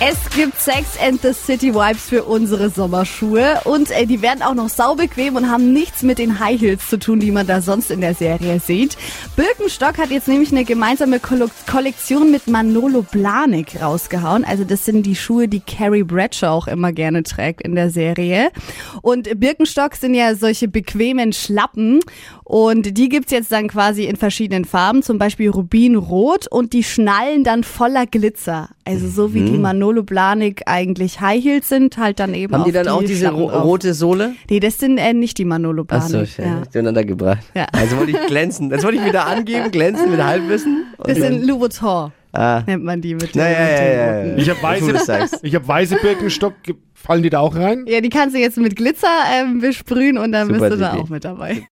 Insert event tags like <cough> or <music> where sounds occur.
Es gibt Sex and the City Vibes für unsere Sommerschuhe und äh, die werden auch noch saubequem und haben nichts mit den High Heels zu tun, die man da sonst in der Serie sieht. Birkenstock hat jetzt nämlich eine gemeinsame Kolle- Kollektion mit Manolo Blahnik rausgehauen. Also das sind die Schuhe, die Carrie Bradshaw auch immer gerne trägt in der Serie. Und Birkenstock sind ja solche bequemen Schlappen und die gibt's jetzt dann quasi in verschiedenen Farben, zum Beispiel Rubinrot und die schnallen dann voller Glitzer. Also so wie die Manolo Blahnik eigentlich High Heels sind, halt dann eben Haben auf die dann auch diese ro rote Sohle? Nee, das sind äh, nicht die Manolo Achso, Blahnik. ich ja. durcheinander gebracht. Ja. Also wollte ich glänzen. Das wollte ich wieder angeben, glänzen mit Halbwissen. <laughs> Das sind Louboutin, ah. nennt man die mit Ja, den, ja, mit ja, den ja, roten. ja. Ich habe weiße, ich hab weiße Birkenstock. Fallen die da auch rein? Ja, die kannst du jetzt mit Glitzer ähm, besprühen und dann Super bist du da auch mit dabei.